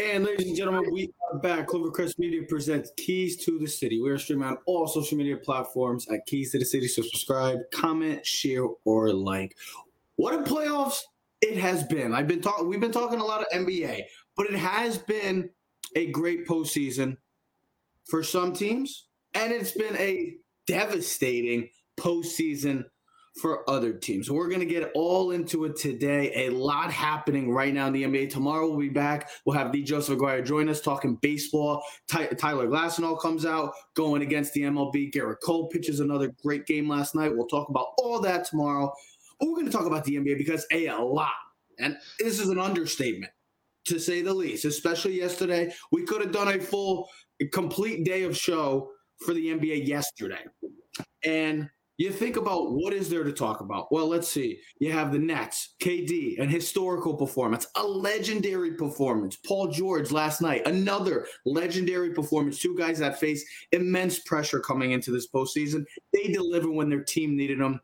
And ladies and gentlemen, we are back. Clovercrest Media presents Keys to the City. We are streaming on all social media platforms at Keys to the City. So subscribe, comment, share, or like. What a playoffs it has been. I've been talking. We've been talking a lot of NBA, but it has been a great postseason for some teams, and it's been a devastating postseason for other teams. We're going to get all into it today. A lot happening right now in the NBA. Tomorrow we'll be back. We'll have the Joseph Aguirre join us talking baseball. Ty- Tyler Glasnow comes out going against the MLB. Gerrit Cole pitches another great game last night. We'll talk about all that tomorrow. But we're going to talk about the NBA because a, a lot, and this is an understatement to say the least, especially yesterday. We could have done a full, complete day of show for the NBA yesterday. And you think about what is there to talk about? Well, let's see. You have the Nets, KD, an historical performance, a legendary performance. Paul George last night, another legendary performance. Two guys that face immense pressure coming into this postseason. They deliver when their team needed them.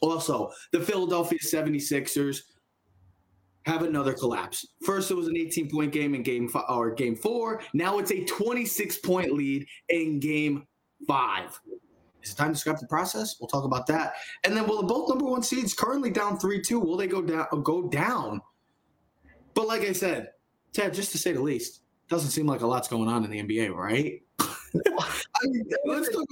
Also, the Philadelphia 76ers have another collapse. First, it was an 18 point game in game five, or game four. Now it's a 26 point lead in game five. Is it time to scrap the process? We'll talk about that. And then, will the both number one seeds currently down three two? Will they go down? Go down? But like I said, Ted, just to say the least, doesn't seem like a lot's going on in the NBA, right? I mean, let's talk.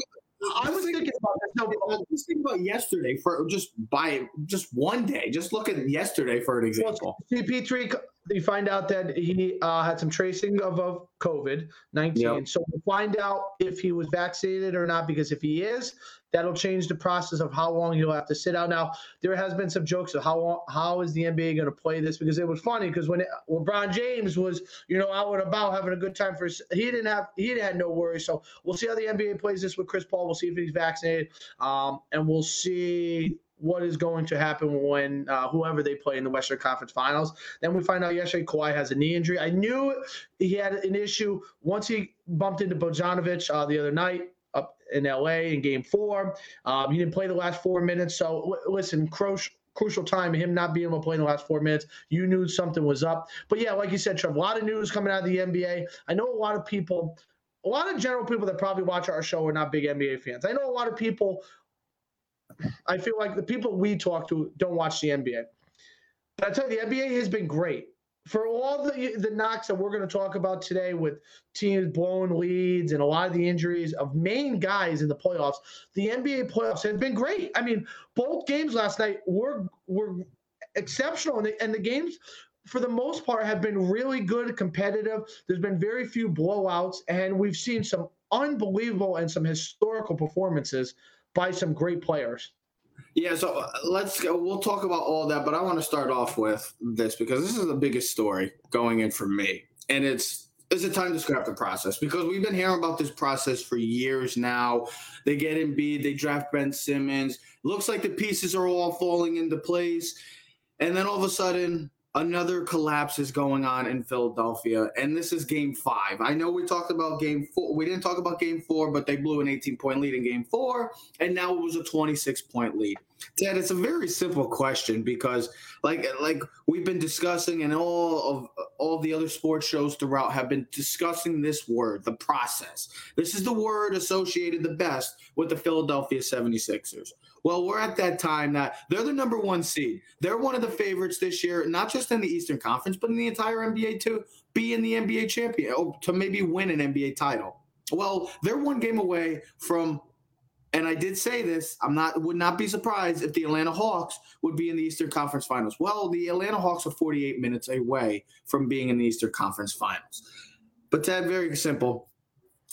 I was thinking about this. No, I was thinking about yesterday for just by just one day. Just look at yesterday for an example. CP3, you find out that he uh, had some tracing of, of COVID 19. Yep. So we'll find out if he was vaccinated or not, because if he is, that'll change the process of how long he'll have to sit out. Now, there has been some jokes of how how is the NBA going to play this? Because it was funny because when it, LeBron James was, you know, out and about having a good time for he didn't have, he had no worries. So we'll see how the NBA plays this with Chris Paul. We'll see if he's vaccinated. Um, and we'll see what is going to happen when uh, whoever they play in the Western Conference Finals. Then we find out yesterday Kawhi has a knee injury. I knew he had an issue once he bumped into Bogdanovic uh, the other night in LA in Game Four. Um, he didn't play the last four minutes. So w- listen, crucial. Crucial time, him not being able to play in the last four minutes. You knew something was up. But yeah, like you said, Trev, a lot of news coming out of the NBA. I know a lot of people, a lot of general people that probably watch our show are not big NBA fans. I know a lot of people I feel like the people we talk to don't watch the NBA. But I tell you, the NBA has been great. For all the the knocks that we're going to talk about today, with teams blowing leads and a lot of the injuries of main guys in the playoffs, the NBA playoffs have been great. I mean, both games last night were were exceptional, and the, and the games for the most part have been really good, competitive. There's been very few blowouts, and we've seen some unbelievable and some historical performances by some great players. Yeah, so uh, let's go. We'll talk about all that, but I want to start off with this because this is the biggest story going in for me, and it's it's a time to scrap the process because we've been hearing about this process for years now. They get in Embiid, they draft Ben Simmons. Looks like the pieces are all falling into place, and then all of a sudden another collapse is going on in Philadelphia, and this is game five. I know we talked about game four. We didn't talk about game four, but they blew an 18 point lead in game four, and now it was a 26 point lead. Ted, it's a very simple question because, like, like we've been discussing, and all of all the other sports shows throughout have been discussing this word, the process. This is the word associated the best with the Philadelphia 76ers. Well, we're at that time that they're the number one seed. They're one of the favorites this year, not just in the Eastern Conference, but in the entire NBA to be in the NBA champion, oh, to maybe win an NBA title. Well, they're one game away from, and I did say this. I'm not would not be surprised if the Atlanta Hawks would be in the Eastern Conference Finals. Well, the Atlanta Hawks are 48 minutes away from being in the Eastern Conference Finals. But Ted, very simple.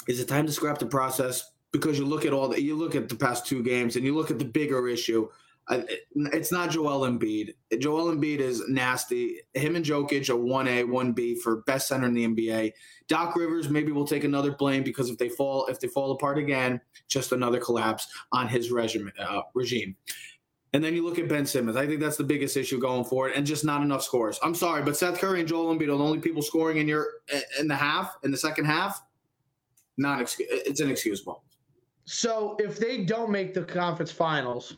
Is it time to scrap the process? Because you look at all the you look at the past two games and you look at the bigger issue. It's not Joel Embiid. Joel Embiid is nasty. Him and Jokic are one A, one B for best center in the NBA. Doc Rivers maybe will take another blame because if they fall if they fall apart again, just another collapse on his regime uh, regime. And then you look at Ben Simmons. I think that's the biggest issue going forward, and just not enough scores. I'm sorry, but Seth Curry and Joel Embiid are the only people scoring in your in the half in the second half. Not. It's inexcusable. So if they don't make the conference finals,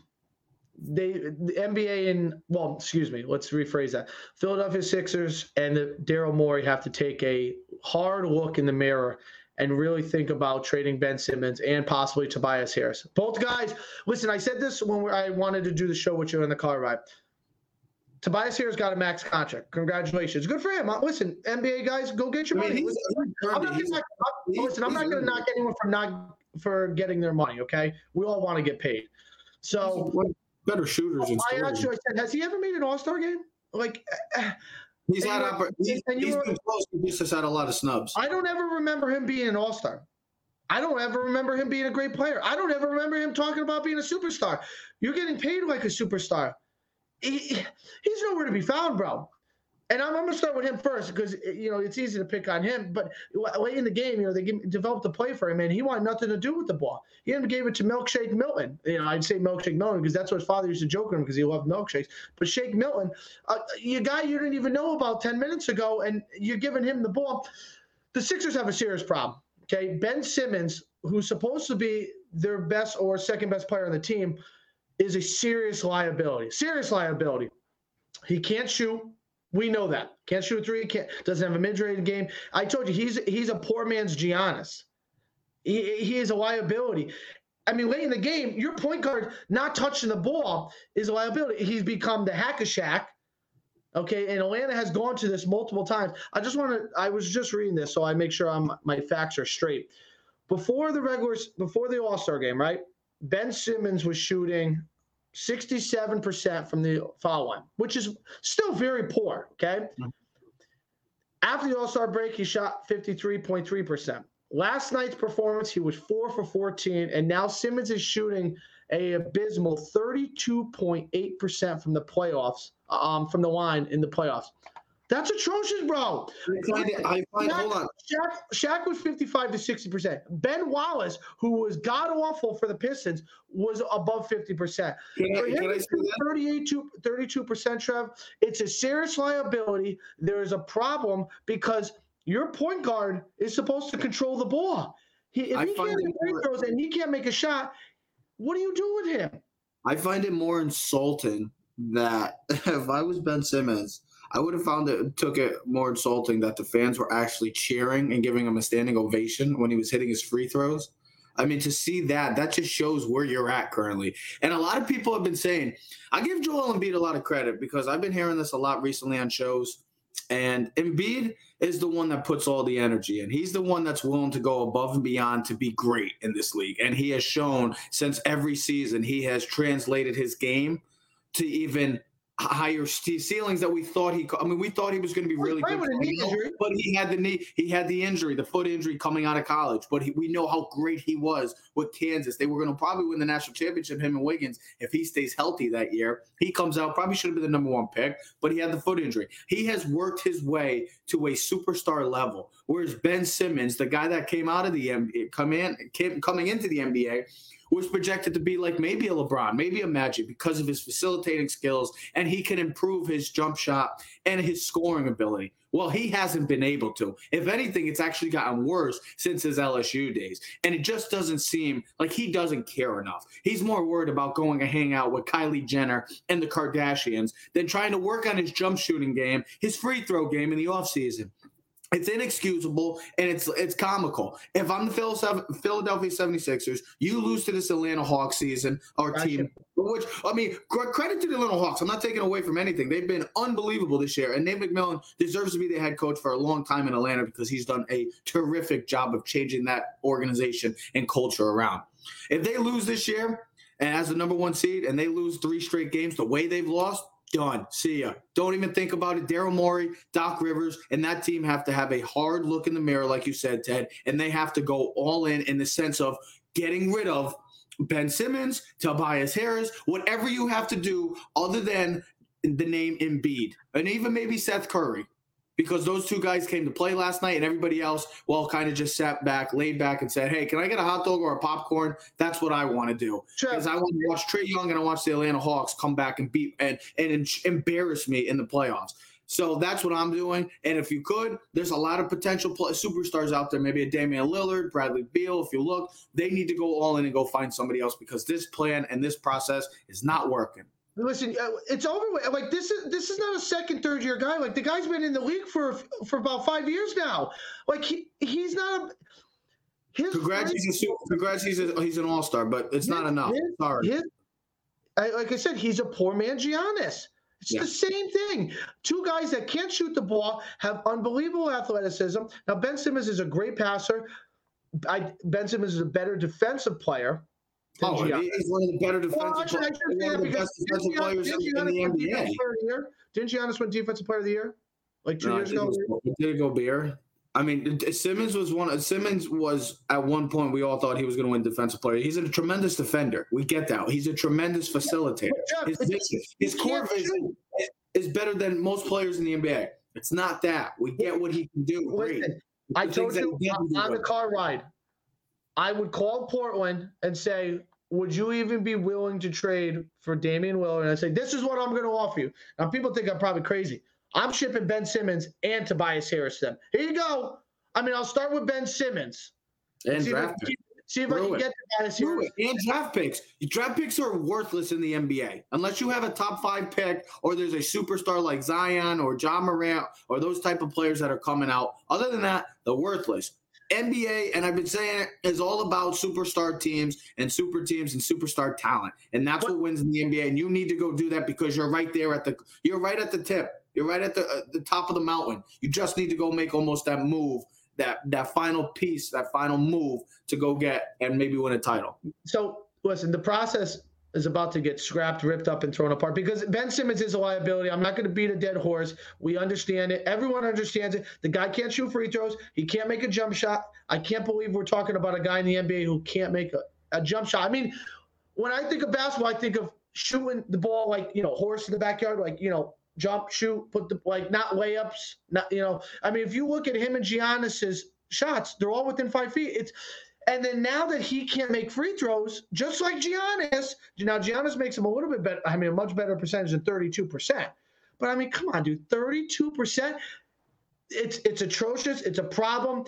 they the NBA and well, excuse me, let's rephrase that. Philadelphia Sixers and the Daryl Morey have to take a hard look in the mirror and really think about trading Ben Simmons and possibly Tobias Harris. Both guys, listen, I said this when I wanted to do the show with you in the car ride. Tobias Harris got a max contract. Congratulations. Good for him. Uh, listen, NBA guys, go get your I mean, money. I'm not, gonna, listen, I'm not going to knock anyone for not for getting their money. Okay, we all want to get paid. So better shooters. I actually said, has he ever made an All Star game? Like, He's had he's, he's been close. He just has had a lot of snubs. I don't ever remember him being an all star. I don't ever remember him being a great player. I don't ever remember him talking about being a superstar. You're getting paid like a superstar. He, he's nowhere to be found, bro and I'm, I'm going to start with him first because you know it's easy to pick on him. But late in the game, you know they give, developed a play for him, and he wanted nothing to do with the ball. He even gave it to Milkshake Milton. You know, I'd say Milkshake Milton because that's what his father used to joke with him because he loved milkshakes. But Shake Milton, uh, you guy you didn't even know about ten minutes ago, and you're giving him the ball. The Sixers have a serious problem. Okay, Ben Simmons, who's supposed to be their best or second best player on the team, is a serious liability. Serious liability. He can't shoot. We know that. Can't shoot a three. Can't doesn't have a mid-range game. I told you he's he's a poor man's Giannis. He, he is a liability. I mean, late in the game, your point guard not touching the ball is a liability. He's become the hack a Shaq. Okay, and Atlanta has gone to this multiple times. I just want to. I was just reading this, so I make sure I'm my facts are straight. Before the regulars, before the All Star game, right? Ben Simmons was shooting 67% from the foul line, which is still very poor. Okay. Mm-hmm. After the All Star break, he shot 53.3%. Last night's performance, he was four for 14, and now Simmons is shooting a abysmal 32.8% from the playoffs, um, from the line in the playoffs. That's atrocious, bro. I find it, I find, Shaq, hold on. Shaq, Shaq was 55 to 60%. Ben Wallace, who was god awful for the Pistons, was above 50%. Can for I, him, 38 to 32%, Trev. It's a serious liability. There is a problem because your point guard is supposed to control the ball. He, if I he can't make free throws and he can't make a shot, what do you do with him? I find it more insulting that if I was Ben Simmons – I would have found it took it more insulting that the fans were actually cheering and giving him a standing ovation when he was hitting his free throws. I mean, to see that, that just shows where you're at currently. And a lot of people have been saying, I give Joel Embiid a lot of credit because I've been hearing this a lot recently on shows. And Embiid is the one that puts all the energy in. He's the one that's willing to go above and beyond to be great in this league. And he has shown since every season, he has translated his game to even higher ceilings that we thought he. I mean, we thought he was going to be really good, but he had the knee. He had the injury, the foot injury coming out of college. But he, we know how great he was with Kansas. They were going to probably win the national championship. Him and Wiggins, if he stays healthy that year, he comes out. Probably should have been the number one pick, but he had the foot injury. He has worked his way to a superstar level. Whereas Ben Simmons, the guy that came out of the NBA, come in, came, coming into the NBA was projected to be like maybe a LeBron, maybe a Magic because of his facilitating skills and he can improve his jump shot and his scoring ability. Well, he hasn't been able to. If anything, it's actually gotten worse since his LSU days. And it just doesn't seem like he doesn't care enough. He's more worried about going and hang out with Kylie Jenner and the Kardashians than trying to work on his jump shooting game, his free throw game in the offseason. It's inexcusable and it's it's comical. If I'm the Philadelphia 76ers, you lose to this Atlanta Hawks season or gotcha. team, which I mean, credit to the Atlanta Hawks. I'm not taking away from anything. They've been unbelievable this year, and Nate McMillan deserves to be the head coach for a long time in Atlanta because he's done a terrific job of changing that organization and culture around. If they lose this year and as the number one seed, and they lose three straight games the way they've lost, Done. See ya. Don't even think about it. Daryl Morey, Doc Rivers, and that team have to have a hard look in the mirror, like you said, Ted, and they have to go all in in the sense of getting rid of Ben Simmons, Tobias Harris, whatever you have to do other than the name Embiid, and even maybe Seth Curry. Because those two guys came to play last night, and everybody else, well, kind of just sat back, laid back, and said, "Hey, can I get a hot dog or a popcorn?" That's what I want to do because Sure. I want to watch Trae Young and I watch the Atlanta Hawks come back and beat and and embarrass me in the playoffs. So that's what I'm doing. And if you could, there's a lot of potential play- superstars out there. Maybe a Damian Lillard, Bradley Beal. If you look, they need to go all in and go find somebody else because this plan and this process is not working. Listen, uh, it's over. with. Like this is this is not a second, third year guy. Like the guy's been in the league for for about five years now. Like he he's not. A, his Congrats, he's a congrats, he's a, he's an all star, but it's not enough. his- Sorry. his, I, like I said, he's a poor man, Giannis. It's Yeah. the same thing. Two guys that can't shoot the ball have unbelievable athleticism. Now Ben Simmons is a great passer. I, ben Simmons is a better defensive player. Than Oh, he's one of the better defensive, Well, actually, players, shouldn't one of the best defensive didn't players in, in the NBA. Player of the Year? Didn't Giannis win Defensive Player of the Year? Like two No, years ago? Did it go beer? I mean, Simmons was one. Simmons was at one point we all thought he was going to win defensive player. He's a tremendous defender. We get that. He's a tremendous facilitator. Jeff, His vision, his core vision is, is better than most players in the NBA. It's not that. We get what he can do. Listen, I told you he didn't do on the car ride, I would call Portland and say, would you even be willing to trade for Damian Lillard? And I say, this is what I'm going to offer you. Now, people think I'm probably crazy. I'm shipping Ben Simmons and Tobias Harris to them. Here you go. I mean, I'll start with Ben Simmons. and see if draft picks. see if I can get Tobias Harris. And draft picks. Draft picks are worthless in the NBA unless you have a top five pick or there's a superstar like Zion or Ja Morant or those type of players that are coming out. Other than that, they're worthless. NBA, and I've been saying it, is all about superstar teams and super teams and superstar talent, and that's what wins in the NBA. And you need to go do that because you're right there at the you're right at the tip. You're right at the uh, the top of the mountain. You just need to go make almost that move, that that final piece, that final move to go get and maybe win a title. So listen, the process is about to get scrapped, ripped up, and thrown apart because Ben Simmons is a liability. I'm not going to beat a dead horse. We understand it. Everyone understands it. The guy can't shoot free throws. He can't make a jump shot. I can't believe we're talking about a guy in the NBA who can't make a, a jump shot. I mean, when I think of basketball, I think of shooting the ball like you know horse in the backyard, like you know jump, shoot, put the like not layups, not you know. I mean, if you look at him and Giannis's shots, they're all within five feet. It's and then now that he can't make free throws, just like Giannis, now Giannis makes him a little bit better. I mean, a much better percentage than 32%. But I mean, come on, dude, 32%. It's it's atrocious. It's a problem.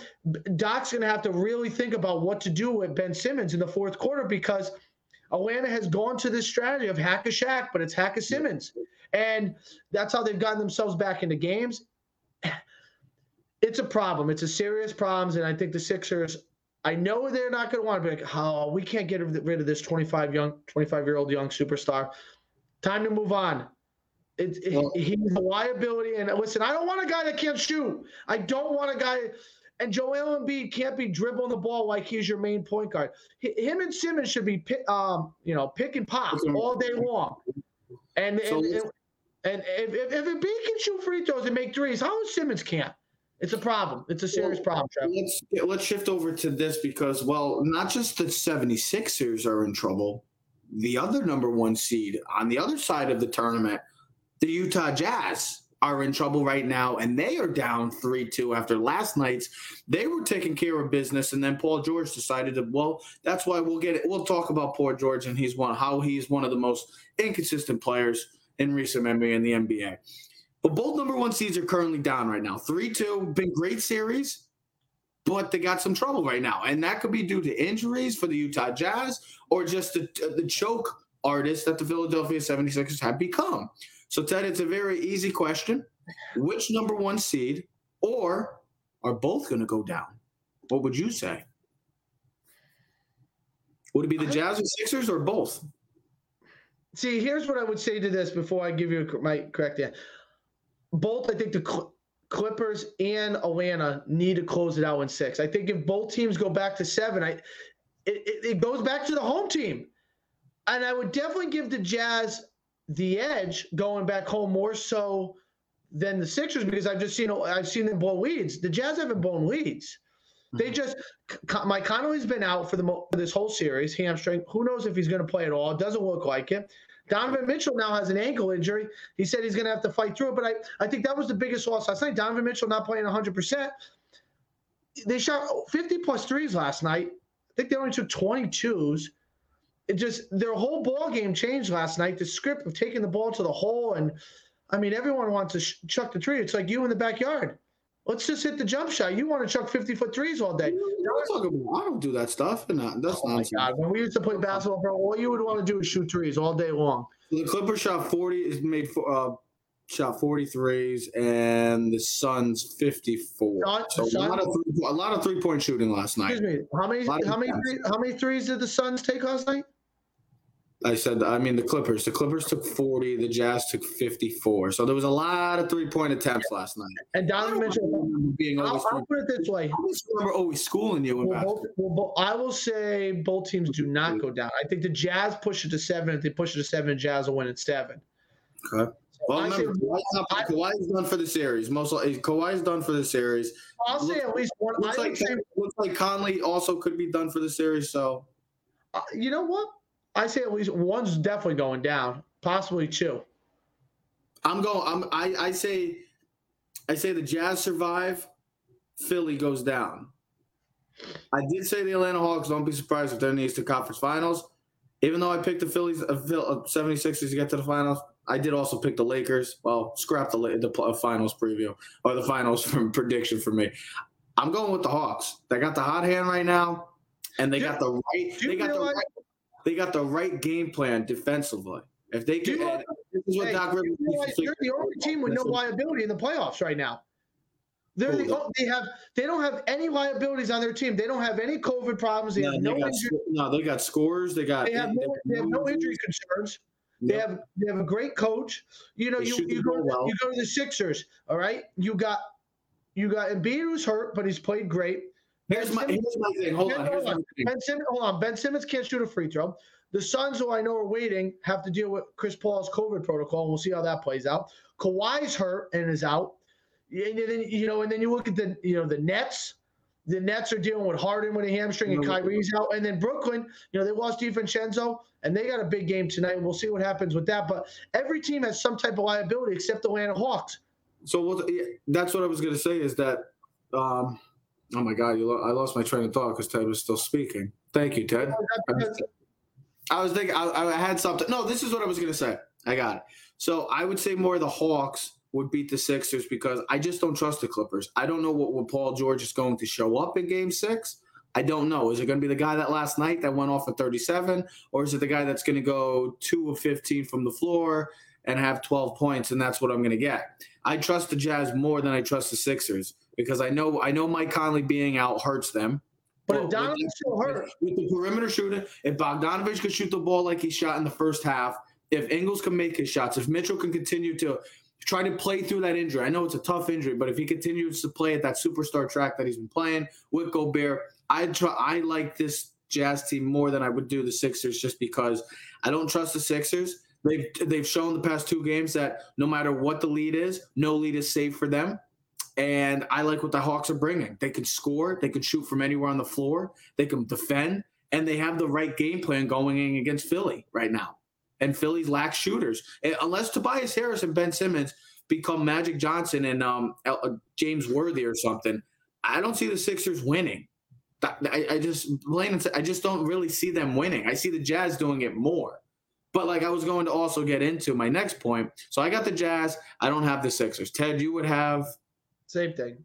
Doc's gonna have to really think about what to do with Ben Simmons in the fourth quarter because Atlanta has gone to this strategy of hack a Shaq, but it's hack a Simmons, and that's how they've gotten themselves back into games. It's a problem. It's a serious problem, and I think the Sixers I know they're not going to want to be like, oh, we can't get rid of this 25 young, 25 year old young superstar. Time to move on. It, it- Well- he's a liability. And listen, I don't want a guy that can't shoot. I don't want a guy. And Joel Embiid can't be dribbling the ball like he's your main point guard. Him and Simmons should be, pick, um, you know, pick and pop all day long. And So and, and, and if, if, if Embiid can shoot free throws and make threes, how is Simmons can't? It's a problem. It's a serious Well, problem, Trevor. Let's let's shift over to this because well, not just the 76ers are in trouble. The other number one seed on the other side of the tournament, the Utah Jazz are in trouble right now, and they are down three two after last night's. They were taking care of business, and then Paul George decided to. Well, that's why we'll get it. We'll talk about Paul George and he's one how he's one of the most inconsistent players in recent memory in the NBA. But both number one seeds are currently down right now. 3 2, been great series, but they got some trouble right now. And that could be due to injuries for the Utah Jazz or just the, the choke artist that the Philadelphia 76ers have become. So, Ted, it's a very easy question. Which number one seed or are both going to go down? What would you say? Would it be the Jazz or Sixers or both? See, here's what I would say to this before I give you my correct answer. Both, I think the Cl- Clippers and Atlanta need to close it out in six. I think if both teams go back to seven, I it, it, it goes back to the home team, and I would definitely give the Jazz the edge going back home more so than the Sixers because I've just seen I've seen them blow leads. The Jazz haven't blown leads. They Mm-hmm. just Mike Conley's been out for the for this whole series, hamstring. Who knows if he's going to play at all? It doesn't look like it. Donovan Mitchell now has an ankle injury. He said he's going to have to fight through it, but I, I think that was the biggest loss last night. Donovan Mitchell not playing 100%. They shot 50 plus threes last night. I think they only took 22s. It just their whole ball game changed last night. The script of taking the ball to the hole and I mean everyone wants to sh- chuck the tree. It's like you in the backyard. Let's just hit the jump shot. You want to chuck 50 foot threes all day. Don't talk about- I don't do that stuff. And that- that's Oh my. God. When we used to play basketball, bro, all you would want to do is shoot threes all day long. The Clippers shot 40 is made for uh shot 43s and the Suns 54. Suns- So a lot of three, a lot of three point shooting last night. Excuse me. How many how many three, how many threes did the Suns take last night? I said I mean the Clippers. The Clippers took 40, the Jazz took 54. So there was a lot of three point attempts last night. And Donovan Mitchell. being always I'll, I'll put it this way. I just remember always schooling you Well, both, well, both, I will say both teams do not go down. I think the Jazz push it to seven. If they push it to seven, Jazz will win at seven. Okay. Well, I say- remember, I- Kawhi's done for the series. Most Kawhi's done for the series. I'll say at least one. Looks like say, looks like Conley also could be done for the series. So uh, you know what? I say at least one's definitely going down, possibly two. I'm going. I'm. I, I say, I say the Jazz survive. Philly goes down. I did say the Atlanta Hawks. Don't be surprised if they're in the Eastern Conference Finals. Even though I picked the Phillies, uh, uh, 76ers to get to the finals, I did also pick the Lakers. Well, scrap the the finals preview or the finals from prediction for me. I'm going with the Hawks. They got the hot hand right now, and they Do- got the right. They got the right. They got the right game plan defensively. If they Do can, this is what Hey, Doc Rivers you needs to realize figure They're the only team with no liability in the playoffs right now. They're the, the- o- they have they don't have any liabilities on their team. They don't have any COVID problems. They No, have they no got, injury. no, they got scores. They got. They have no, they have no injury concerns. They Yep. have they have a great coach. You know, They you, you go well. you go to the Sixers. All right, you got you got Embiid who's hurt, but he's played great. Here's my here's my thing. Hold on. Here's my thing. Ben Simmons, hold on. Ben Simmons can't shoot a free throw. The Suns, who I know are waiting, have to deal with Chris Paul's COVID protocol, and we'll see how that plays out. Kawhi's hurt and is out. And then you know, and then you look at the you know the Nets. The Nets are dealing with Harden with a hamstring and No. Kyrie's out, and then Brooklyn. You know they lost DiVincenzo, and they got a big game tonight. We'll see what happens with that. But every team has some type of liability except the Atlanta Hawks. So what? That's what I was gonna say. Is that? Um, oh my God! You lo- I lost my train of thought because Ted was still speaking. Thank you, Ted. Oh, I was thinking I, I had something. No, this is what I was gonna say. I got it. So I would say more the Hawks would beat the Sixers because I just don't trust the Clippers. I don't know what, what Paul George is going to show up in Game Six. I don't know. Is it going to be the guy that last night that went off at 37, or is it the guy that's going to go two of 15 from the floor and have 12 points, and that's what I'm going to get? I trust the Jazz more than I trust the Sixers because I know I know Mike Conley being out hurts them. But Well, if Donovan's with- still hurt, with the perimeter shooting, if Bogdanovich could shoot the ball like he shot in the first half, if Ingles can make his shots, if Mitchell can continue to try to play through that injury, I know it's a tough injury, but if he continues to play at that superstar track that he's been playing with Gobert, I try. I like this Jazz team more than I would do the Sixers, just because I don't trust the Sixers. They've they've shown the past two games that no matter what the lead is, no lead is safe for them. And I like what the Hawks are bringing. They can score, they can shoot from anywhere on the floor, they can defend, and they have the right game plan going in against Philly right now. And Philly lacks shooters. Unless Tobias Harris and Ben Simmons become Magic Johnson and um, uh, James Worthy or something, I don't see the Sixers winning. I, I just plain I just don't really see them winning. I see the Jazz doing it more. But like I was going to also get into my next point. So I got the Jazz. I don't have the Sixers. Ted, you would have Same thing.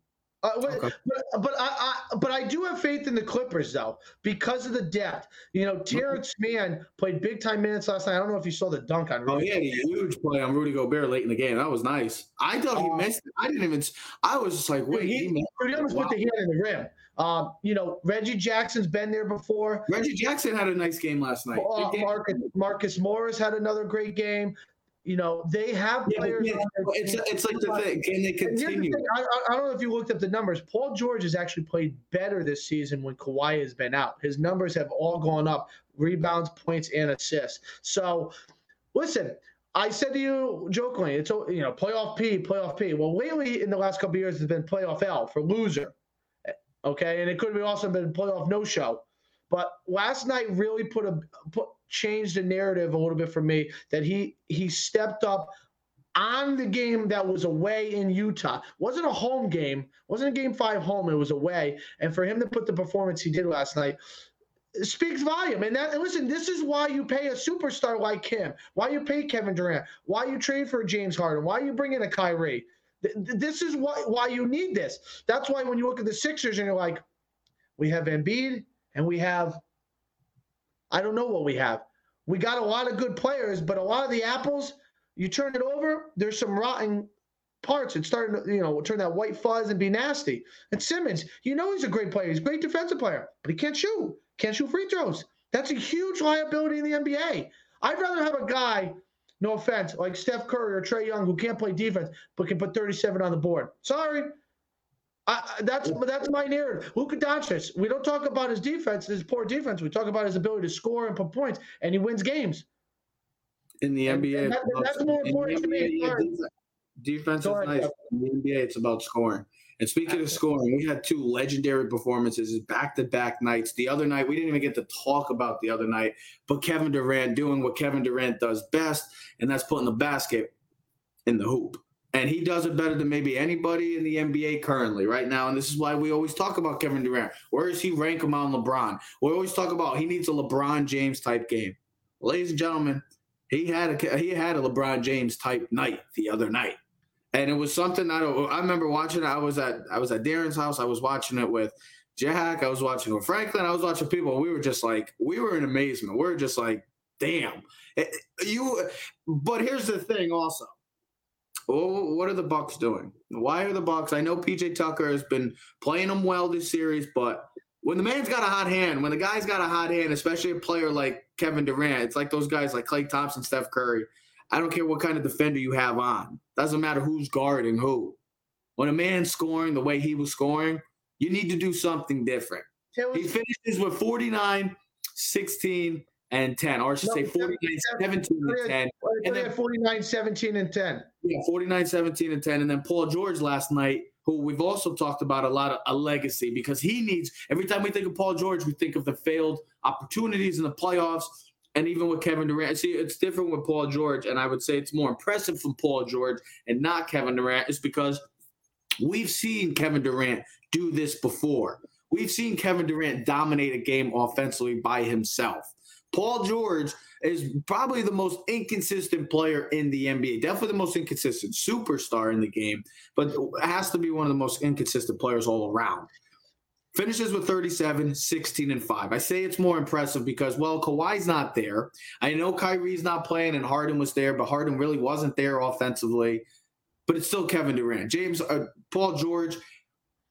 Uh, Okay. But but I, I but I do have faith in the Clippers though because of the depth. You know, Terance Mann played big time minutes last night. I don't know if you saw the dunk on. Oh, Rudy. he had a huge play on Rudy Gobert late in the game. That was nice. I thought he Uh, missed it. I didn't even. I was just like, wait. he, He he almost Wow. put the hand in the rim. Um, you know, Reggie Jackson's been there before. Reggie Jackson had a nice game last night. Uh. Marcus, Marcus Morris had another great game. You know, they have Yeah, players. their it's it's like the thing. Can they the continue? thing, I, I- don't know if you looked up the numbers. Paul George has actually played better this season when Kawhi has been out. His numbers have all gone up rebounds, points, and assists. So, listen, I said to you jokingly, it's you know playoff P, playoff P. Well, lately in the last couple of years, it's been playoff L for loser. Okay, and it could have also been playoff no show. But last night really put a put changed the narrative a little bit for me that he he stepped up on the game that was away in Utah. wasn't a home game, wasn't a game five home. It was away, and for him to put the performance he did last night speaks volume. And that and listen, this is why you pay a superstar like him, why you pay Kevin Durant, why you trade for James Harden, why you bring in a Kyrie. This is why why you need this. That's why when you look at the Sixers and you're like, we have Embiid and we have I don't know what we have. We got a lot of good players, but a lot of the apples, you turn it over, there's some rotten parts. It's starting to, you know, turn that white fuzz and be nasty. And Simmons, you know he's a great player. He's a great defensive player, but he can't shoot. Can't shoot free throws. That's a huge liability in the NBA. I'd rather have a guy, no offense, like Steph Curry or Trae Young who can't play defense but can put 37 on the board. Sorry. I, that's that's my narrative. Luka Doncic. We don't talk about his defense, his poor defense. We talk about his ability to score and put points, and he wins games. In the and, NBA, and that, that's more important to me. Yeah, defense is nice. In the NBA, it's about scoring. And speaking of scoring, we had two legendary performances back to back nights. The other night, we didn't even get to talk about the other night, but Kevin Durant doing what Kevin Durant does best, and that's putting the basket in the hoop. And he does it better than maybe anybody in the NBA currently, right now. And this is why we always talk about Kevin Durant. Where does he rank him on LeBron? We always talk about he needs a LeBron James type game. Ladies and gentlemen, he had a he had a LeBron James type night the other night and it was something I. I remember watching. I was at I was at Darren's house. I was watching it with Jack. I was watching with Franklin. I was watching people. we were just like we were in amazement. We are just like, damn, you. But here's the thing, also. What are the Bucks doing? Why are the Bucks? I know PJ Tucker has been playing them well this series, but when the man's got a hot hand, when the guy's got a hot hand, especially a player like Kevin Durant, it's like those guys like Klay Thompson, Steph Curry. I don't care what kind of defender you have on. Doesn't matter who's guarding who. When a man's scoring the way he was scoring, you need to do something different. He finishes with 49, 16, and 10, or I should no, say 49, 17, and 10. And then 49, 17, and 10. Yeah, 49, 17, and 10. And then Paul George last night, who we've also talked about a lot of a legacy because he needs, every time we think of Paul George, we think of the failed opportunities in the playoffs and even with Kevin Durant, see, it's different with Paul George, and I would say it's more impressive from Paul George and not Kevin Durant, is because we've seen Kevin Durant do this before. We've seen Kevin Durant dominate a game offensively by himself. Paul George is probably the most inconsistent player in the NBA. Definitely the most inconsistent superstar in the game, but has to be one of the most inconsistent players all around. Finishes with 37, 16, and 5. I say it's more impressive because, well, Kawhi's not there. I know Kyrie's not playing and Harden was there, but Harden really wasn't there offensively. But it's still Kevin Durant. James, uh, Paul George.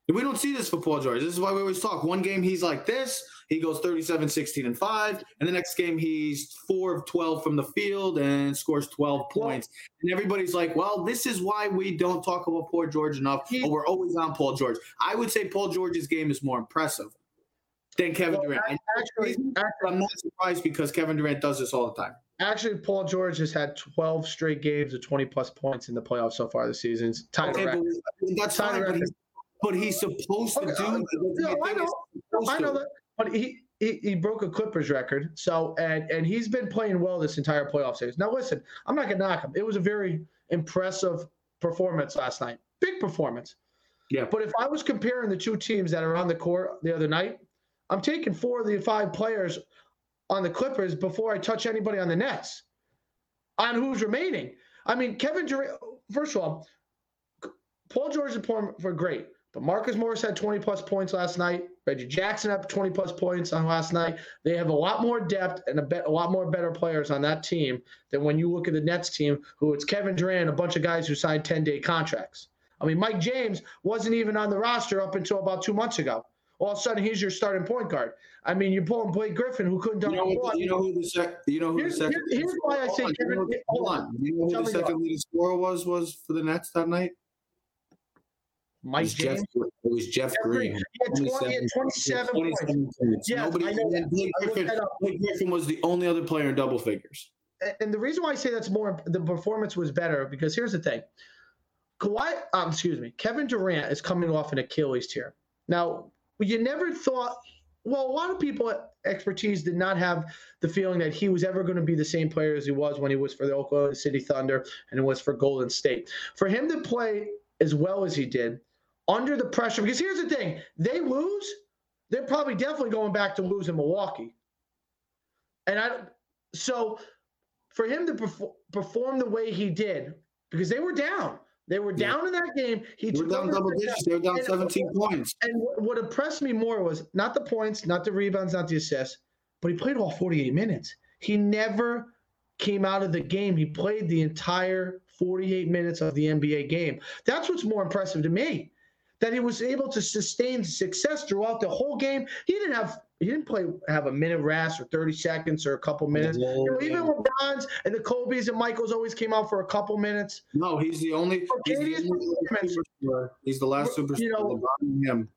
We don't see this for Paul George. This is why we always talk. One game he's like this, he goes 37, 16, and 5. And the next game, he's 4 of 12 from the field and scores 12 points. And everybody's like, well, this is why we don't talk about Paul George enough, or we're always on Paul George. I would say Paul George's game is more impressive than Kevin well, Durant. Actually, actually, I'm not surprised because Kevin Durant does this all the time. Actually, Paul George has had 12 straight games of 20 plus points in the playoffs so far this season. okay, but that's fine, but he's, but he's supposed to okay, do. Uh, no, I know. I know that but he, he, he broke a Clippers record. So and and he's been playing well this entire playoff series. Now listen, I'm not gonna knock him. It was a very impressive performance last night. Big performance. Yeah. But if I was comparing the two teams that are on the court the other night, I'm taking four of the five players on the Clippers before I touch anybody on the Nets. On who's remaining. I mean, Kevin Durant. First of all, Paul George playing for great. But Marcus Morris had 20 plus points last night. Reggie Jackson up 20 plus points on last night. They have a lot more depth and a, a lot more better players on that team than when you look at the Nets team, who it's Kevin Durant, a bunch of guys who signed 10 day contracts. I mean, Mike James wasn't even on the roster up until about two months ago. All of a sudden, he's your starting point guard. I mean, you're pulling Blake Griffin, who couldn't dunk you know, the You know who the sec- You know who here's, the second. Here's, here's why I say. Kevin, hold on. You know who the second leading scorer was was for the Nets that night? Mike it James. Jeff, it was Jeff, Green. He had 20, 27, 27 points. Yeah, Nobody, I know Blake, Griffin, Blake Griffin was the only other player in double figures. And the reason why I say that's more, the performance was better because here's the thing. Kawhi, um, excuse me, Kevin Durant is coming off an Achilles tear. Now, you never thought. Well, a lot of people expertise did not have the feeling that he was ever going to be the same player as he was when he was for the Oklahoma City Thunder and it was for Golden State. For him to play as well as he did under the pressure, because here's the thing: they lose, they're probably definitely going back to lose in Milwaukee. And I, so for him to perform, perform the way he did, because they were down. They were down yeah. in that game. He they were down double digits. They were down and 17 points. And what impressed me more was not the points, not the rebounds, not the assists, but he played all 48 minutes. He never came out of the game. He played the entire 48 minutes of the NBA game. That's what's more impressive to me. That he was able to sustain success throughout the whole game. He didn't have he didn't play have a minute rest or 30 seconds or a couple minutes. Yeah, you know, even LeBron's and the Kobe's and Michaels always came out for a couple minutes. No, he's the only. He's the, only he's the last superstar. You know, LeBron him.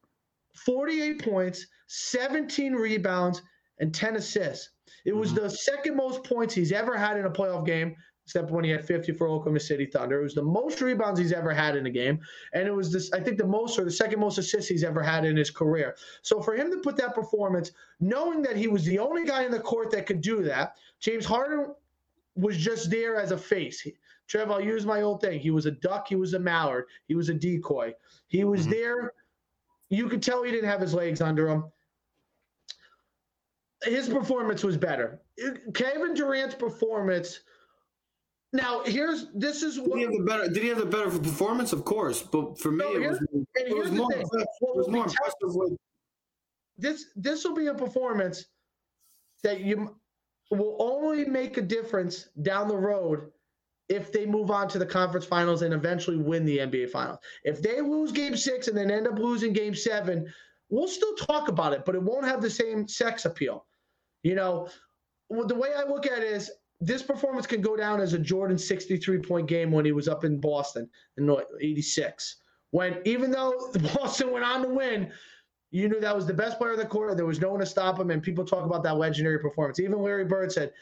48 points, 17 rebounds, and 10 assists. It was mm-hmm. the second most points he's ever had in a playoff game except when he had 50 for Oklahoma City Thunder. It was the most rebounds he's ever had in a game, and it was this I think the most or the second most assists he's ever had in his career. So for him to put that performance, knowing that he was the only guy in the court that could do that, James Harden was just there as a face. Trev, I'll use my old thing. He was a duck. He was a mallard. He was a decoy. He was mm-hmm. there. You could tell he didn't have his legs under him. His performance was better. Kevin Durant's performance now here's this is what did he have the better did he have the better performance? Of course, but for me no, it was, it was more, it was more impressive with this this will be a performance that you will only make a difference down the road if they move on to the conference finals and eventually win the NBA finals. If they lose game six and then end up losing game seven, we'll still talk about it, but it won't have the same sex appeal. You know, the way I look at it is this performance can go down as a Jordan 63 point game when he was up in Boston in 86. When even though Boston went on to win, you knew that was the best player in the court. There was no one to stop him. And people talk about that legendary performance. Even Larry Bird said,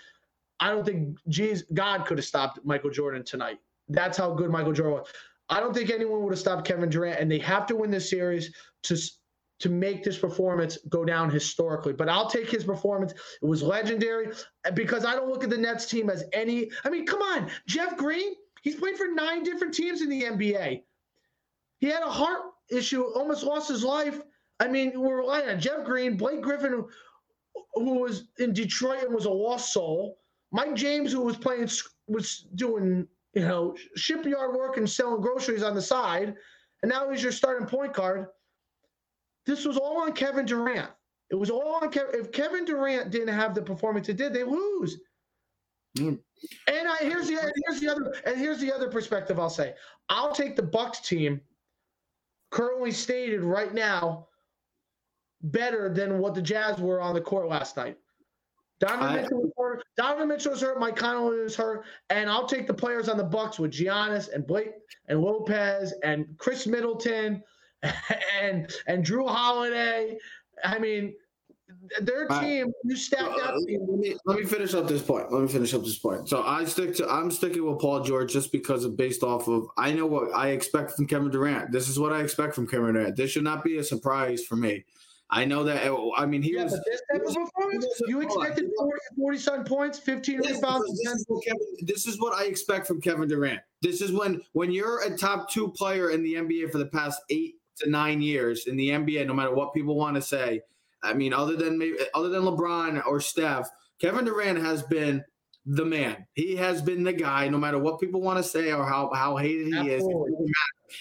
I don't think geez, God could have stopped Michael Jordan tonight. That's how good Michael Jordan was. I don't think anyone would have stopped Kevin Durant. And they have to win this series to to make this performance go down historically. But I'll take his performance. It was legendary because I don't look at the Nets team as any. I mean, come on, Jeff Green. He's played for nine different teams in the NBA. He had a heart issue, almost lost his life. I mean, we're relying on Jeff Green, Blake Griffin, who, was in Detroit and was a lost soul. Mike James, who was playing, was doing you know shipyard work and selling groceries on the side, and now he's your starting point guard. This was all on Kevin Durant. It was all on Kevin. If Kevin Durant didn't have the performance it did, they lose. Mm. And I, here's the here's the other and here's the other perspective I'll say. I'll take the Bucks team currently stated right now better than what the Jazz were on the court last night. Donovan, I, Mitchell, was hurt. Donovan Mitchell was hurt. Mike Conley was hurt. And I'll take the players on the Bucks with Giannis and Blake and Lopez and Khris Middleton and and Jrue Holiday. I mean, their team, right. you stacked uh, up. Let me, let me finish up this point. Let me finish up this point. So I stick to I'm sticking with Paul George just because of based off of I know what I expect from Kevin Durant. This is what I expect from Kevin Durant. This should not be a surprise for me. I know that. Oh, I mean, he yeah, was. this type of performance, you expected 40, 40 some points, 15 yes, rebounds. This is, Kevin, this is what I expect from Kevin Durant. This is when when you're a top two player in the NBA for the past eight to nine years in the NBA, no matter what people want to say. I mean, other than maybe, other than LeBron or Steph, Kevin Durant has been the man. He has been the guy, no matter what people want to say or how, how hated he Absolutely. is.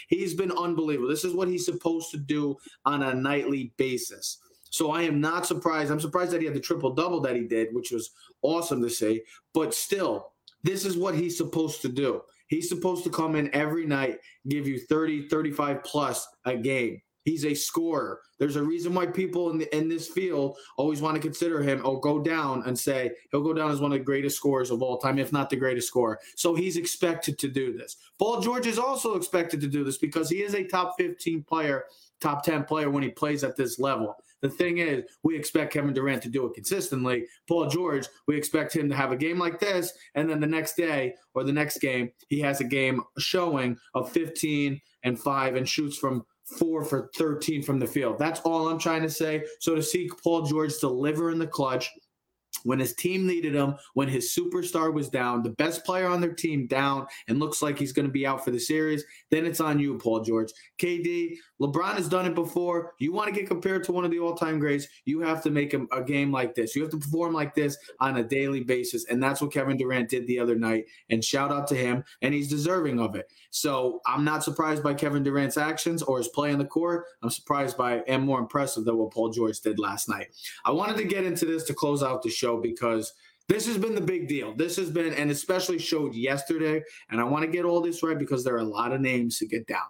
He's been unbelievable. This is what he's supposed to do on a nightly basis. So I am not surprised. I'm surprised that he had the triple double that he did, which was awesome to see. But still, this is what he's supposed to do. He's supposed to come in every night, give you 30, 35 plus a game. He's a scorer. There's a reason why people in the, in this field always want to consider him or go down and say he'll go down as one of the greatest scorers of all time, if not the greatest scorer. So he's expected to do this. Paul George is also expected to do this because he is a top 15 player, top 10 player when he plays at this level. The thing is, we expect Kevin Durant to do it consistently. Paul George, we expect him to have a game like this, and then the next day or the next game, he has a game showing of 15 and 5 and shoots from four for 13 from the field. That's all I'm trying to say. So to see Paul George deliver in the clutch, when his team needed him, when his superstar was down, the best player on their team down, and looks like he's going to be out for the series, then it's on you, Paul George. KD, LeBron has done it before. You want to get compared to one of the all time greats, you have to make a, a, game like this. You have to perform like this on a daily basis. And that's what Kevin Durant did the other night. And shout out to him. And he's deserving of it. So I'm not surprised by Kevin Durant's actions or his play on the court. I'm surprised by and more impressive than what Paul George did last night. I wanted to get into this to close out the show because this has been the big deal. This has been, and especially showed yesterday. And I want to get all this right because there are a lot of names to get down.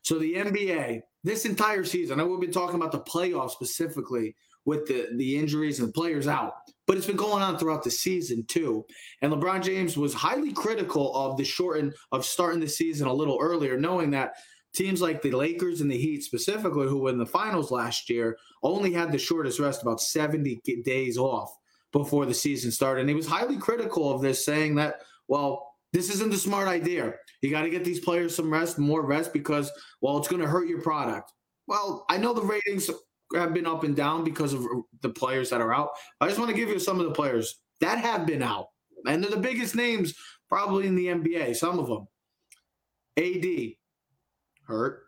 So the NBA, this entire season, I know we've talking about the playoffs specifically with the, the injuries and players out, but it's been going on throughout the season too. And LeBron James was highly critical of the shorten of starting the season a little earlier, knowing that teams like the Lakers and the Heat specifically, who were in the finals last year, only had the shortest rest, about 70 days off before the season started. And he was highly critical of this, saying that, well, this isn't a smart idea. You got to get these players some rest, more rest, because, well, it's going to hurt your product. Well, I know the ratings have been up and down because of the players that are out. I just want to give you some of the players that have been out. And they're the biggest names probably in the NBA, some of them. AD, hurt.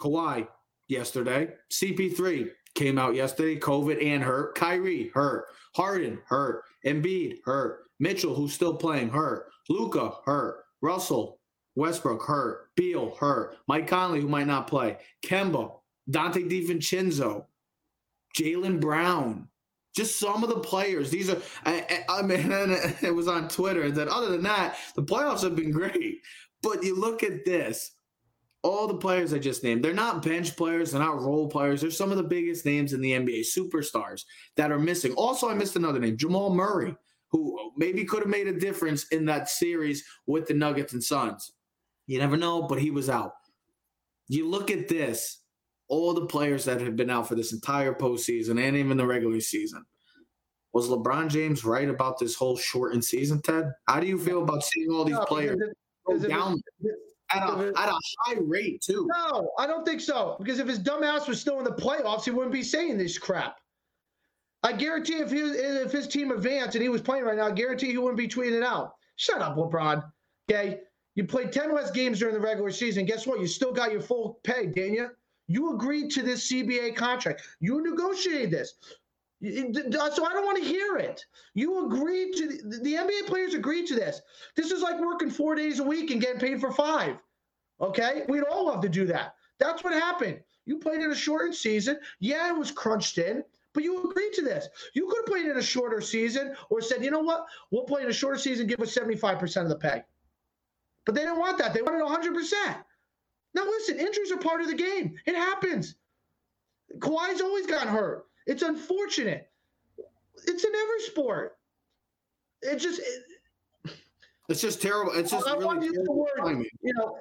Kawhi, yesterday. CP3 came out yesterday, COVID and hurt. Kyrie, hurt. Harden, hurt. Embiid, hurt. Mitchell, who's still playing, hurt. Luka hurt. Russell, Westbrook, hurt. Beal, hurt. Mike Conley, who might not play. Kemba, Donte DiVincenzo, Jaylen Brown. Just some of the players. These are, I, I mean, it was on Twitter that other than that, the playoffs have been great. But you look at this all the players I just named, they're not bench players, they're not role players. They're some of the biggest names in the NBA, superstars that are missing. Also, I missed another name, Jamal Murray, who maybe could have made a difference in that series with the Nuggets and Suns. You never know, but he was out. You look at this, all the players that have been out for this entire postseason and even the regular season. Was LeBron James right about this whole shortened season, Ted? How do you feel about seeing all these no, players go down? At a, at a high rate too. No, I don't think so. Because if his dumbass was still in the playoffs, he wouldn't be saying this crap. I guarantee if his if his team advanced and he was playing right now, I guarantee he wouldn't be tweeting it out. Shut up, LeBron. Okay, you played ten less games during the regular season. Guess what? You still got your full pay, didn't you? You agreed to this CBA contract. You negotiated this. Uh, so I don't want to hear it. You agreed to the, the NBA players agreed to this. This is like working four days a week and getting paid for five. Okay, we'd all love to do that. That's what happened. You played in a shortened season. Yeah, it was crunched in, but you agreed to this. You could have played in a shorter season or said, you know what, we'll play in a shorter season, give us 75% of the pay. But they didn't want that. They wanted 100%. Now, listen, injuries are part of the game. It happens. Kawhi's always gotten hurt. It's unfortunate. It's in every sport. It just. It, it's just terrible. It's just I really to use the word, you know,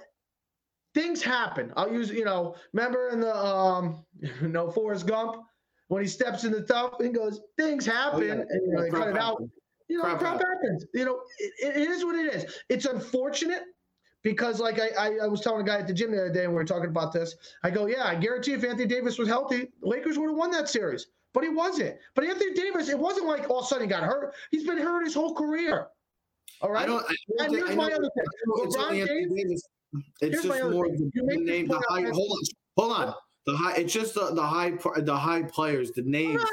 things happen. I'll use, you know, remember in the um, you know, Forrest Gump when he steps in the tub and goes, things happen, oh, yeah. and you know, they cut it out. You know, crap, crap happens. You know, it, it is what it is. It's unfortunate because, like I, I, I, was telling a guy at the gym the other day, and we were talking about this. I go, yeah, I guarantee if Anthony Davis was healthy, Lakers would have won that series but he wasn't. But Anthony Davis, it wasn't like all of a sudden he got hurt. He's been hurt his whole career. All right. I don't, I don't and here's my other thing. LeBron James. It's just more the, the name. The high, hold on, hold on. The high. It's just the, the high. The high players. The names.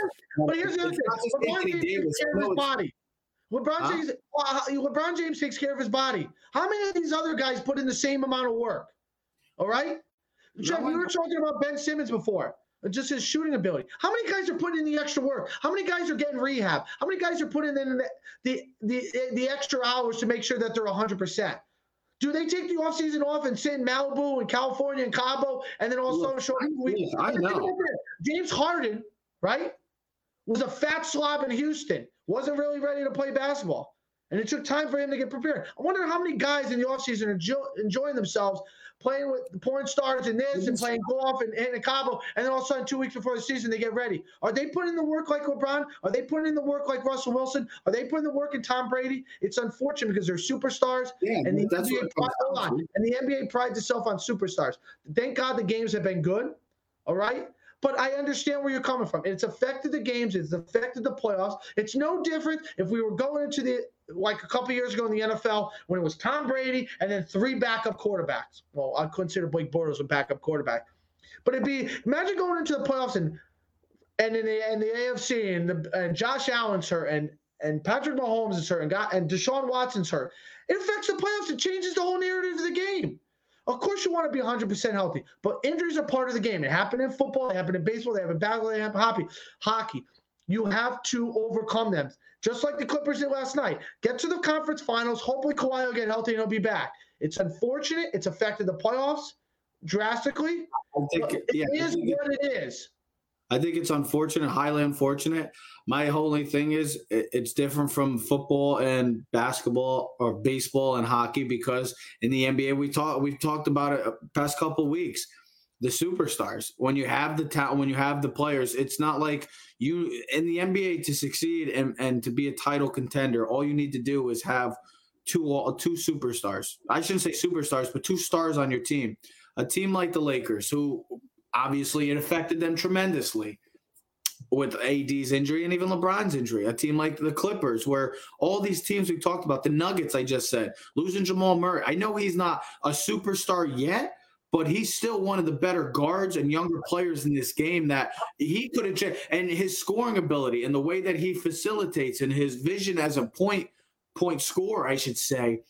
But here's the other thing. LeBron James takes care of his body. LeBron huh? James. LeBron James takes care of his body. How many of these other guys put in the same amount of work? All right. Jeff, we were talking about Ben Simmons before just his shooting ability. How many guys are putting in the extra work? How many guys are getting rehab? How many guys are putting in the the the, the extra hours to make sure that they're 100%? Do they take the offseason off and sit in Malibu and California and Cabo and then also show week? I know. James Harden, right, was a fat slob in Houston. Wasn't really ready to play basketball. And it took time for him to get prepared. I wonder how many guys in the offseason are enjoy, enjoying themselves playing with porn stars and this and playing golf and, and Cabo, and then all of a sudden, two weeks before the season, they get ready. Are they putting in the work like LeBron? Are they putting in the work like Russell Wilson? Are they putting the work in Tom Brady? It's unfortunate because they're superstars, Yeah, and the that's NBA what it pri- comes hold on, and the NBA prides itself on superstars. Thank God the games have been good. All right. But I understand where you're coming from. It's affected the games. It's affected the playoffs. It's no different if we were going into the like a couple years ago in the NFL when it was Tom Brady and then three backup quarterbacks. Well, I consider Blake Bortles a backup quarterback. But it'd be imagine going into the playoffs and and in the and the AFC and the and Josh Allen's hurt and and Patrick Mahomes is hurt and got and Deshaun Watson's hurt. It affects the playoffs. It changes the whole narrative of the game. Of course, you want to be 100% healthy, but injuries are part of the game. It happened in football, it happened in baseball, they have in basketball, they have hockey. Hockey. You have to overcome them, just like the Clippers did last night. Get to the conference finals. Hopefully, Kawhi will get healthy and he'll be back. It's unfortunate. It's affected the playoffs drastically. I think, yeah, it is think what it is. I think it's unfortunate, highly unfortunate. My only thing is it's different from football and basketball or baseball and hockey because in the NBA we talk we've talked about it uh, past couple weeks. The superstars, when you have the talent, when you have the players, it's not like you in the NBA to succeed and, and to be a title contender. All you need to do is have two two superstars. I shouldn't say superstars, but two stars on your team. A team like the Lakers, who obviously it affected them tremendously with AD's injury and even LeBron's injury. A team like the Clippers, where all these teams we talked about, the Nuggets, I just said, losing Jamal Murray. I know he's not a superstar yet, but he's still one of the better guards and younger players in this game that he could have changed. And his scoring ability and the way that he facilitates and his vision as a point point scorer, I should say,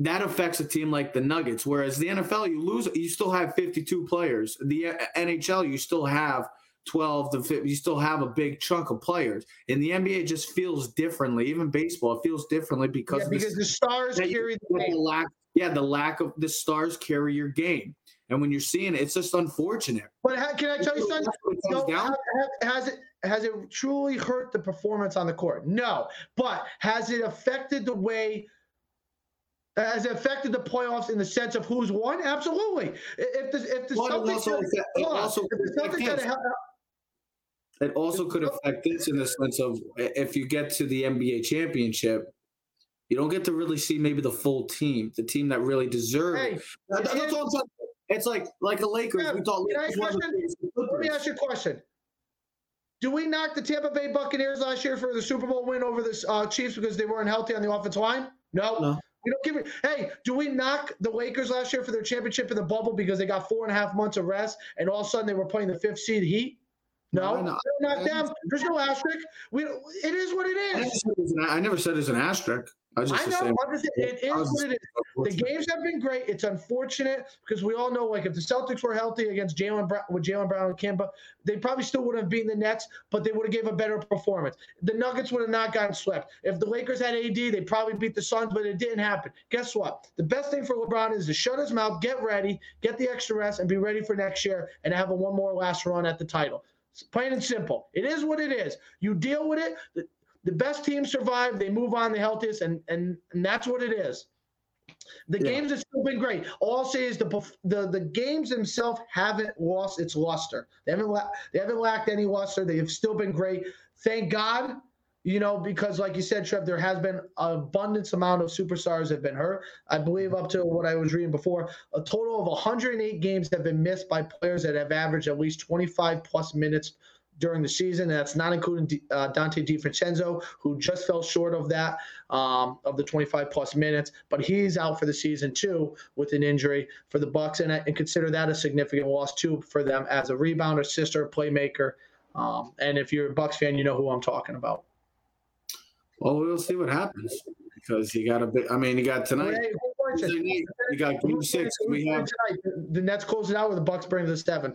that affects a team like the Nuggets. Whereas the NFL, you lose, you still have 52 players. The uh, NHL, you still have 12 to 50, you still have a big chunk of players. In the NBA, just feels differently. Even baseball, it feels differently because, Yeah, because the, the stars carry the lack, yeah, the lack of the stars carry your game. And when you're seeing it, it's just unfortunate. But ha- can I tell you something? That's what it No, comes down ha- ha- has it has it truly hurt the performance on the court? No. But has it affected the way? Has it affected the playoffs in the sense of who's won? Absolutely. If the if the Well, Celtics, also had- it also if the Celtics had a, this. hel- It also could affect this in the sense of if you get to the NBA championship, you don't get to really see maybe the full team, the team that really deserves. hey, it. That- that's all I'm saying. It's like like the Lakers. Yeah, we thought Lakers question- let me ask you a question. Do we knock the Tampa Bay Buccaneers last year for the Super Bowl win over the uh, Chiefs because they weren't healthy on the offensive line? No. No. We don't give it. Hey, do we knock the Lakers last year for their championship in the bubble because they got four and a half months of rest and all of a sudden they were playing the fifth seed Heat? No, No, no. don't them. There's no asterisk. We, it is what it is. I never said it was I never said it's an asterisk. I just I know. saying. I'm just, it is what it is. The games have been great. It's unfortunate because we all know, like, if the Celtics were healthy against Jaylen Brown with Jaylen Brown and Kimba, they probably still would have beaten the Nets, but they would have gave a better performance. The Nuggets would have not gotten swept. If the Lakers had AD, they probably beat the Suns, but it didn't happen. Guess what? The best thing for LeBron is to shut his mouth, get ready, get the extra rest, and be ready for next year and have a one more last run at the title. It's plain and simple. It is what it is. You deal with it. The, best teams survive. They move on the healthiest, and and and that's what it is. The Yeah. games have still been great. All I'll say is the the the games themselves haven't lost its luster. They haven't la- they haven't lacked any luster. They have still been great. Thank God, you know, because like you said, Trev, there has been an abundance amount of superstars have been hurt. I believe up to what I was reading before, a total of 108 games have been missed by players that have averaged at least 25 plus minutes during the season. That's not including D- uh, Dante DiFrancesco, who just fell short of that, um, of the 25 plus minutes. But he's out for the season too with an injury for the Bucks, and, and consider that a significant loss too for them as a rebounder, sister, playmaker. Um, and if you're a Bucks fan, you know who I'm talking about. Well, we'll see what happens because you got a bit. I mean, you got tonight. Hey, who wins it? You got game six. We have. tonight? The Nets close it out, with the Bucks bring the seven.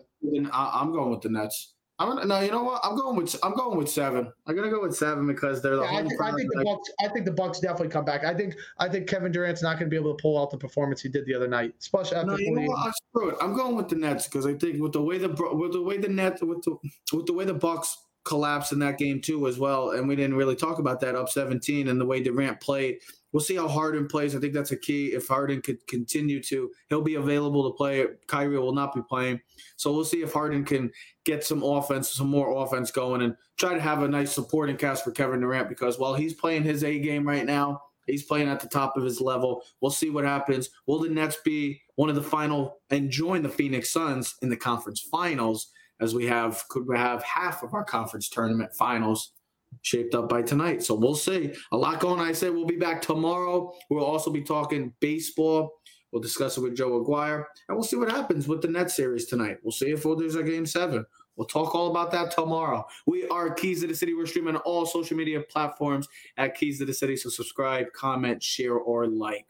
I- I'm going with the Nets. I'm gonna, no, you know what? I'm going with I'm going with seven. I'm gonna go with seven because they're the Yeah, I, home think, I crowd. think the Bucks. I think the Bucks definitely come back. I think. I think Kevin Durant's not going to be able to pull out the performance he did the other night, especially after No, you know 48. what? Screw it. I'm going with the Nets because I think with the way the with the way the Nets with the with the way the Bucks collapsed in that game too, as well. And we didn't really talk about that up 17 and the way Durant played. We'll see how Harden plays. I think that's a key. If Harden could continue to, he'll be available to play. Kyrie will not be playing. So we'll see if Harden can get some offense, some more offense going, and try to have a nice supporting cast for Kevin Durant because while he's playing his A game right now, he's playing at the top of his level. We'll see what happens. Will the Nets be one of the final and join the Phoenix Suns in the conference finals? As we have could we have half of our conference tournament finals shaped up by tonight. So we'll see. A lot going. On. I said we'll be back tomorrow. We'll also be talking baseball. We'll discuss it with Joe Aguirre, and we'll see what happens with the net series tonight. We'll see if there's a game seven. We'll talk all about that tomorrow. We are Keys to the City. We're streaming on all social media platforms at Keys to the City. So subscribe, comment, share, or like.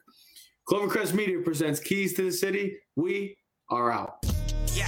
Clovercrest Media presents Keys to the City. We are out. Yeah.